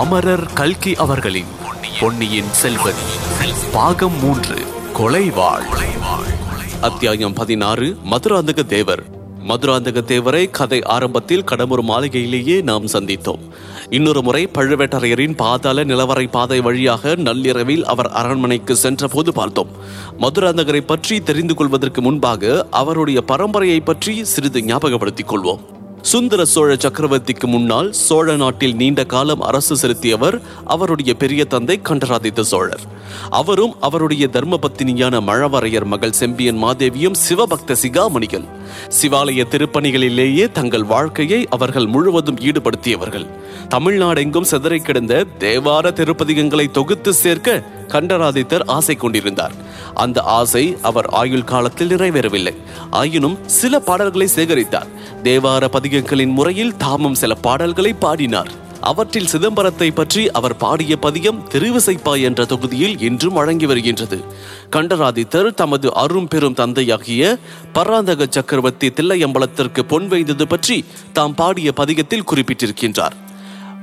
அமரர் கல்கி அவர்களின் பொன்னியின் செல்வன். பாகம் மூன்று கொலைவாள். அத்தியாயம் பதினாறு மதுராந்தக தேவர். மதுராந்தக தேவரை கதை ஆரம்பத்தில் கடம்பூர் மாளிகையிலேயே நாம் சந்தித்தோம். இன்னொரு முறை பழுவேட்டரையரின் பாதாள நிலவரை பாதை வழியாக நள்ளிரவில் அவர் அரண்மனைக்கு சென்றபோது பார்த்தோம். மதுராந்தகரை பற்றி தெரிந்து கொள்வதற்கு முன்பாக அவருடைய பரம்பரையை பற்றி சிறிது ஞாபகப்படுத்திக் கொள்வோம். சுந்தர சோழ சக்கரவர்த்திக்கு முன்னால் சோழ நாட்டில் நீண்ட காலம் அரசு செலுத்தியவர் அவருடைய பெரிய தந்தை கண்டராதித்த சோழர். அவரும் அவருடைய தர்மபத்தினியான மழவரையர் மகள் செம்பியன் மாதேவியும் சிவபக்த சிகாமணிகள். சிவாலய திருப்பணிகளிலேயே தங்கள் வாழ்க்கையை அவர்கள் முழுவதும் ஈடுபடுத்தியவர்கள். தமிழ்நாடெங்கும் சிதறை கிடந்த தேவார திருப்பதிகங்களை தொகுத்து சேர்க்க கண்டராதித்தர் ஆசை கொண்டிருந்தார். அந்த ஆசை அவர் ஆயுள் காலத்தில் நிறைவேறவில்லை. ஆயினும் சில பாடல்களை சேகரித்தார். தேவார பதிகங்களின் முறையில் தாமும் சில பாடல்களை பாடினார். அவற்றில் சிதம்பரத்தை பற்றி அவர் பாடிய பதியம் திருவிசைப்பா என்ற தொகுதியில் இன்றும் வழங்கி வருகின்றது. கண்டராதித்தர் தமது அரும் பெரும் தந்தையாகிய பராந்தக சக்கரவர்த்தி தில்லையம்பலத்திற்கு பொன் வைத்தது பற்றி தாம் பாடிய பதிகத்தில் குறிப்பிட்டிருக்கின்றார்.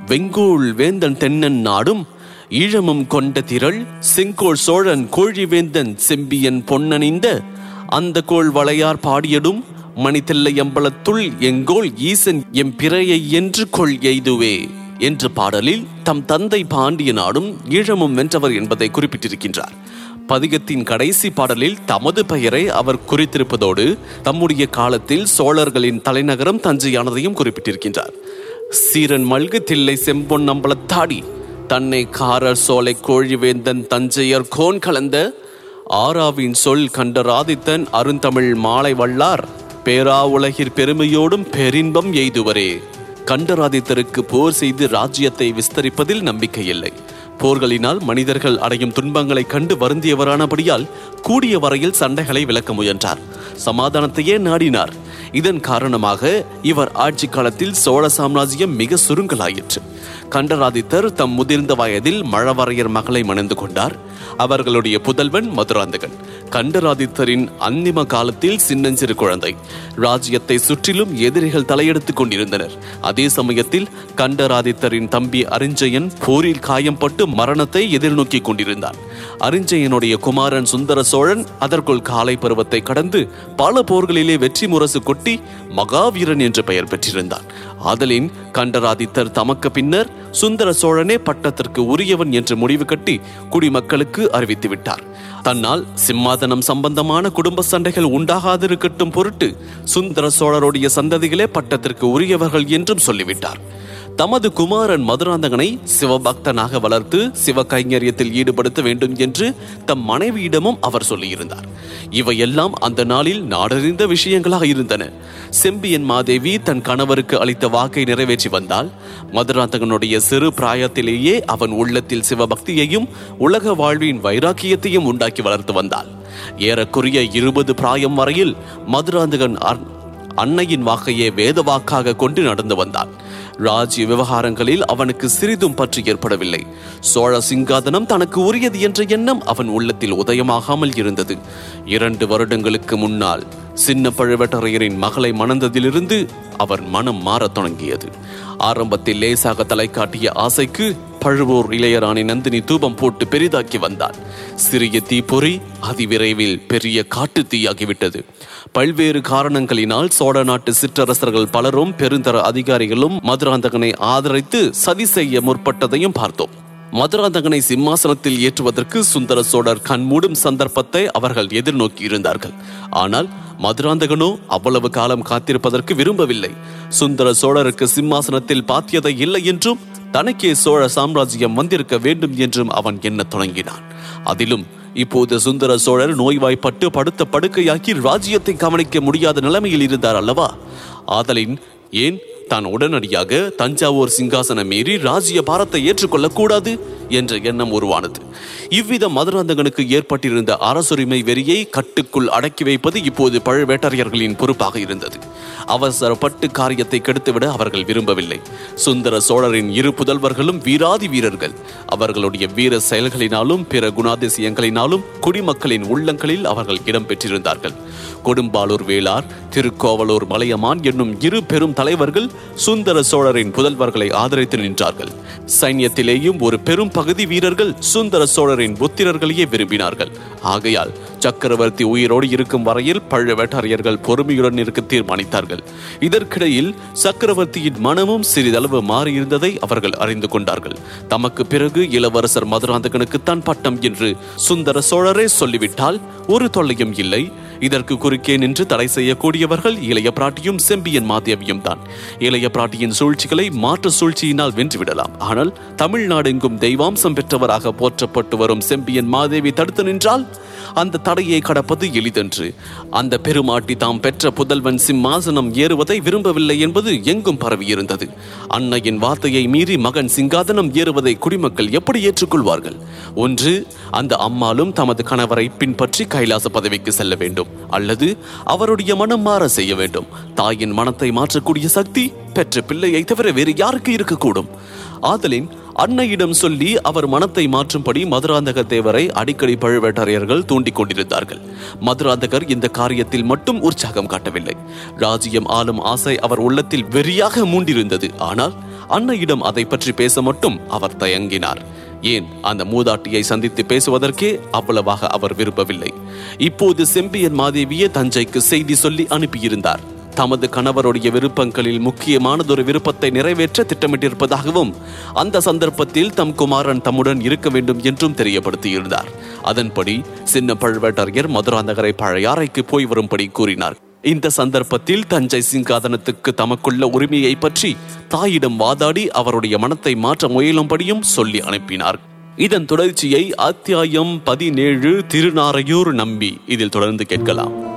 வெங்கோல் வேந்தன் தென்னன் நாடும் ஈழமும் கொண்ட திரள் செங்கோள் சோழன் கோழிவேந்தன் செம்பியன் பொன்னணிந்த அந்த கோள் வளையார் பாடியடும் மணித்தில்லையம்பலத்துள் எங்கோள் ஈசன் எம் பிறையை என்று கொள் எய்துவே என்ற பாடலில் தம் தந்தை பாண்டிய நாடும் ஈழமும் வென்றவர் என்பதை குறிப்பிட்டிருக்கின்றார். பதிகத்தின் கடைசி பாடலில் தமது பெயரை அவர் குறித்திருப்பதோடு தம்முடைய காலத்தில் சோழர்களின் தலைநகரம் தஞ்சையானதையும் குறிப்பிட்டிருக்கின்றார். சீரன் மல்கு தில்லை செம்பொன் அம்பலத்தாடி தன்னை காரர் சோலை கோழிவேந்தன் தஞ்சையர் கோன் கலந்த ஆராவின் சொல் கண்டராதித்தன் அருந்தமிழ் மாலை வல்லார் பேரா உலகிற் பெருமையோடும் பெரின்பம் எய்துவரே. கண்டராதித்தருக்கு போர் செய்து ராஜ்யத்தை விஸ்தரிப்பதில் நம்பிக்கையில்லை போர்களினால் மனிதர்கள் அடையும் துன்பங்களை கண்டு வருந்தியவரானபடியால் கூடிய வரையில் சண்டைகளை விளக்க முயன்றார். சமாதானத்தையே நாடினார். இதன் காரணமாக இவர் ஆட்சி காலத்தில் சோழ சாம்ராஜ்யம் மிக சுருங்கலாயிற்று. கண்டராதித்தர் தம் முதிர்ந்த வயதில் மழவரையர் மகளை மணந்து கொண்டார். அவர்களுடைய புதல்வன் மதுராந்தகன். கண்டராதித்தரின் அந்திம காலத்தில் சின்னஞ்சிறு குழந்தை. ராஜ்யத்தை சுற்றிலும் எதிரிகள் தலையெடுத்துக் கொண்டிருந்தனர். அதே சமயத்தில் கண்டராதித்தரின் தம்பி அரிஞ்சயன் போரில் காயம்பட்டு மரணத்தை எதிர்நோக்கி கொண்டிருந்தான். அரிஞ்சயனுடைய குமாரன் சுந்தர சோழன் அதற்குள் காலை பருவத்தை கடந்து பல போர்களிலே வெற்றி முரசு கொட்டி மகாவீரன் என்று பெயர் பெற்றிருந்தான். ஆதலின் கண்டராதித்தர் தமக்கு பின்னர் சுந்தர சோழனே பட்டத்திற்கு உரியவன் என்று முடிவு கட்டி குடிமக்களுக்கு அறிவித்து விட்டார். தன்னால் சிம்மாதனம் சம்பந்தமான குடும்ப சண்டைகள் உண்டாகாதிருக்கட்டும் பொருட்டு சுந்தர சோழருடைய சந்ததிகளே பட்டத்திற்கு உரியவர்கள் என்றும் சொல்லிவிட்டார். தமது குமாரன் மதுராந்தகனை சிவபக்தனாக வளர்த்து சிவ கைங்கரியத்தில் ஈடுபடுத்த வேண்டும் என்று தம் மனைவியிடமும் அவர் சொல்லியிருந்தார். இவையெல்லாம் அந்த நாளில் நாடறிந்த விஷயங்களாக இருந்தன. செம்பியன் மாதேவி தன் கணவருக்கு அளித்த வாக்கை நிறைவேற்றி வந்தால் மதுராந்தகனுடைய சிறு பிராயத்திலேயே அவன் உள்ளத்தில் சிவபக்தியையும் உலக வாழ்வின் வைராக்கியத்தையும் உண்டாக்கி வளர்த்து வந்தாள். ஏறக்குறைய இருபது பிராயம் வரையில் மதுராந்தகன் அன்னையின் வாக்கையே வேத வாக்காக கொண்டு நடந்து வந்தான். ராஜ்ய விவகாரங்களில் அவனுக்கு சிறிதும் பற்று ஏற்படவில்லை. சோழ சிங்காதனம் தனக்கு உரியது என்ற எண்ணம் அவன் உள்ளத்தில் உதயமாகாமல் இருந்தது. இரண்டு வருடங்களுக்கு முன்னால் சின்ன பழுவேட்டரையரின் மகளை மணந்ததிலிருந்து அவர் மனம் மாறத் தொடங்கியது. ஆரம்பத்தில் லேசாக தலை காட்டிய ஆசைக்கு பழுவூர் இளையராணி நந்தினி தூபம் போட்டு பெரிதாக்கி வந்தாள் சிறிய தீப்பொறி அதிவிரைவில் பெரிய காட்டு தீயாகிவிட்டது. பல்வேறு காரணங்களினால் சோழ நாட்டு சிற்றரசர்கள் பலரும் பெருந்தர அதிகாரிகளும் மதுராந்தகனை ஆதரித்து சதி செய்ய முற்பட்டதையும் பார்த்தோம். மதுராந்தகனை சிம்மாசனத்தில் ஏற்றுவதற்கு சுந்தர சோழர் கண்மூடும் சந்தர்ப்பத்தை அவர்கள் எதிர்நோக்கி இருந்தார்கள். ஆனால் மதுராந்தகனோ அவ்வளவு காலம் காத்திருப்பதற்கு விரும்பவில்லை. சுந்தர சோழருக்கு சிம்மாசனத்தில் பாத்தியதை இல்லை என்றும் தனக்கே சோழ சாம்ராஜ்யம் வந்திருக்க வேண்டும் என்றும் அவன் எண்ணத் தொடங்கினான். அதிலும் இப்போது சுந்தர சோழர் நோய்வாய்ப்பட்டு படுத்த படுக்கையாக்கி ராஜ்யத்தை கவனிக்க முடியாத நிலைமையில் இருந்தார் அல்லவா? ஆதலின் ஏன் தான் உடனடியாக தஞ்சாவூர் சிங்காசனம் மீறி ராஜ்ய பாரத்தை ஏற்றுக்கொள்ளக் கூடாது என்ற எண்ணம் உருவானது. இவ்வித மதுராந்தகனுக்கு ஏற்பட்டிருந்த அரசுரிமை வெறியை கட்டுக்குள் அடக்கி வைப்பது இப்போது பழுவேட்டரையர்களின் பொறுப்பாக இருந்தது. அவசரப்பட்டு காரியத்தை கெடுத்துவிட அவர்கள் விரும்பவில்லை. சுந்தர சோழரின் இரு புதல்வர்களும் வீராதி வீரர்கள். அவர்களுடைய வீர செயல்களினாலும் பிற குணாதிசயங்களினாலும் குடிமக்களின் உள்ளங்களில் அவர்கள் இடம்பெற்றிருந்தார்கள். கொடும்பாலூர் கொடும்பாளூர் வேளார் திருக்கோவலூர் மலையமான் என்னும் இரு பெரும் தலைவர்கள் சுந்தர சோழரின் புதல்வர்களை ஆதரித்து நின்றார்கள். சைன்யத்திலேயும் ஒரு பெரும் பகுதி வீரர்கள் சுந்தர சோழரின் புத்திரர்களையே விரும்பினார்கள். ஆகையால் சக்கரவர்த்தி உயிரோடு இருக்கும் வரையில் பழுவேட்டரையர்கள் பொறுமையுடன் இருக்க தீர்மானித்தார்கள். இதற்கிடையில் சக்கரவர்த்தியின் மனமும் சிறிதளவு மாறியிருந்ததை அவர்கள் அறிந்து கொண்டார்கள். தமக்கு பிறகு இளவரசர் மதுராந்தகனுக்குத்தான் பட்டம் என்று சுந்தர சோழரே சொல்லிவிட்டால் ஒரு தொல்லையும் இல்லை. இதற்கு குறுக்கே நின்று தடை செய்யக்கூடியவர்கள் இளைய பிராட்டியும் செம்பியன் மாதேவியும் தான். இளைய பிராட்டியின் சூழ்ச்சிகளை மாற்று சூழ்ச்சியினால் வென்றுவிடலாம். ஆனால் தமிழ்நாடெங்கும் தெய்வாம்சம் பெற்றவராக போற்றப்பட்டு வரும் செம்பியன் மாதேவி தடுத்து நின்றால் அந்த தடையை கடப்பது எளிதன்று. அந்த பெருமாட்டி தாம் பெற்ற புதல்வன் சிம்மாசனம் ஏறுவதை விரும்பவில்லை என்பது எங்கும் பரவியிருந்தது. அன்னையின் வார்த்தையை மீறி மகன் சிங்காதனம் ஏறுவதை குடிமக்கள் எப்படி ஏற்றுக்கொள்வார்கள்? ஒன்று அந்த அம்மாளும் தமது கணவரை பின்பற்றி கைலாச பதவிக்கு செல்ல வேண்டும். அல்லது அவருடைய மனம் மாற செய்ய வேண்டும். தாயின் மனத்தை மாற்றக்கூடிய சக்தி பெற்ற பிள்ளையை தவிர வேறு யாருக்கு இருக்கக்கூடும்? ஆதலின் அன்னையிடம் சொல்லி அவர் மனத்தை மாற்றும்படி மதுராந்தக தேவரை அடிக்கடி பழுவேட்டரையர்கள் தூண்டிக் கொண்டிருந்தார்கள். மதுராந்தகர் இந்த காரியத்தில் மட்டும் உற்சாகம் காட்டவில்லை. ராஜ்யம் ஆளும் ஆசை அவர் உள்ளத்தில் வெறியாக மூண்டிருந்தது. ஆனால் அன்னையிடம் அதை பற்றி பேச மட்டும் அவர் தயங்கினார். ஏன்? அந்த மூதாட்டியை சந்தித்து பேசுவதற்கே அவ்வளவாக அவர் விரும்பவில்லை. இப்போது செம்பியன் மாதேவியே தஞ்சைக்கு செய்தி சொல்லி அனுப்பியிருந்தார். தமது கணவருடைய விருப்பங்களில் முக்கியமானதொரு விருப்பத்தை நிறைவேற்ற திட்டமிட்டிருப்பதாகவும் அந்த சந்தர்ப்பத்தில் தம் குமாரன் தம்முடன் இருக்க வேண்டும் என்றும் தெரியப்படுத்தியிருந்தார். அதன்படி சின்ன பழுவேட்டரையர் மதுராந்தகரை பழையாறைக்கு போய் வரும்படி கூறினார். இந்த சந்தர்ப்பத்தில் தஞ்சை சிங்காதனத்துக்கு தமக்குள்ள உரிமையை பற்றி தாயிடம் வாதாடி அவருடைய மனத்தை மாற்ற முயலும்படியும் சொல்லி அனுப்பினார். இதன் தொடர்ச்சியை அத்தியாயம் பதினேழு திருநாரையூர் நம்பி இதில் தொடர்ந்து கேட்கலாம்.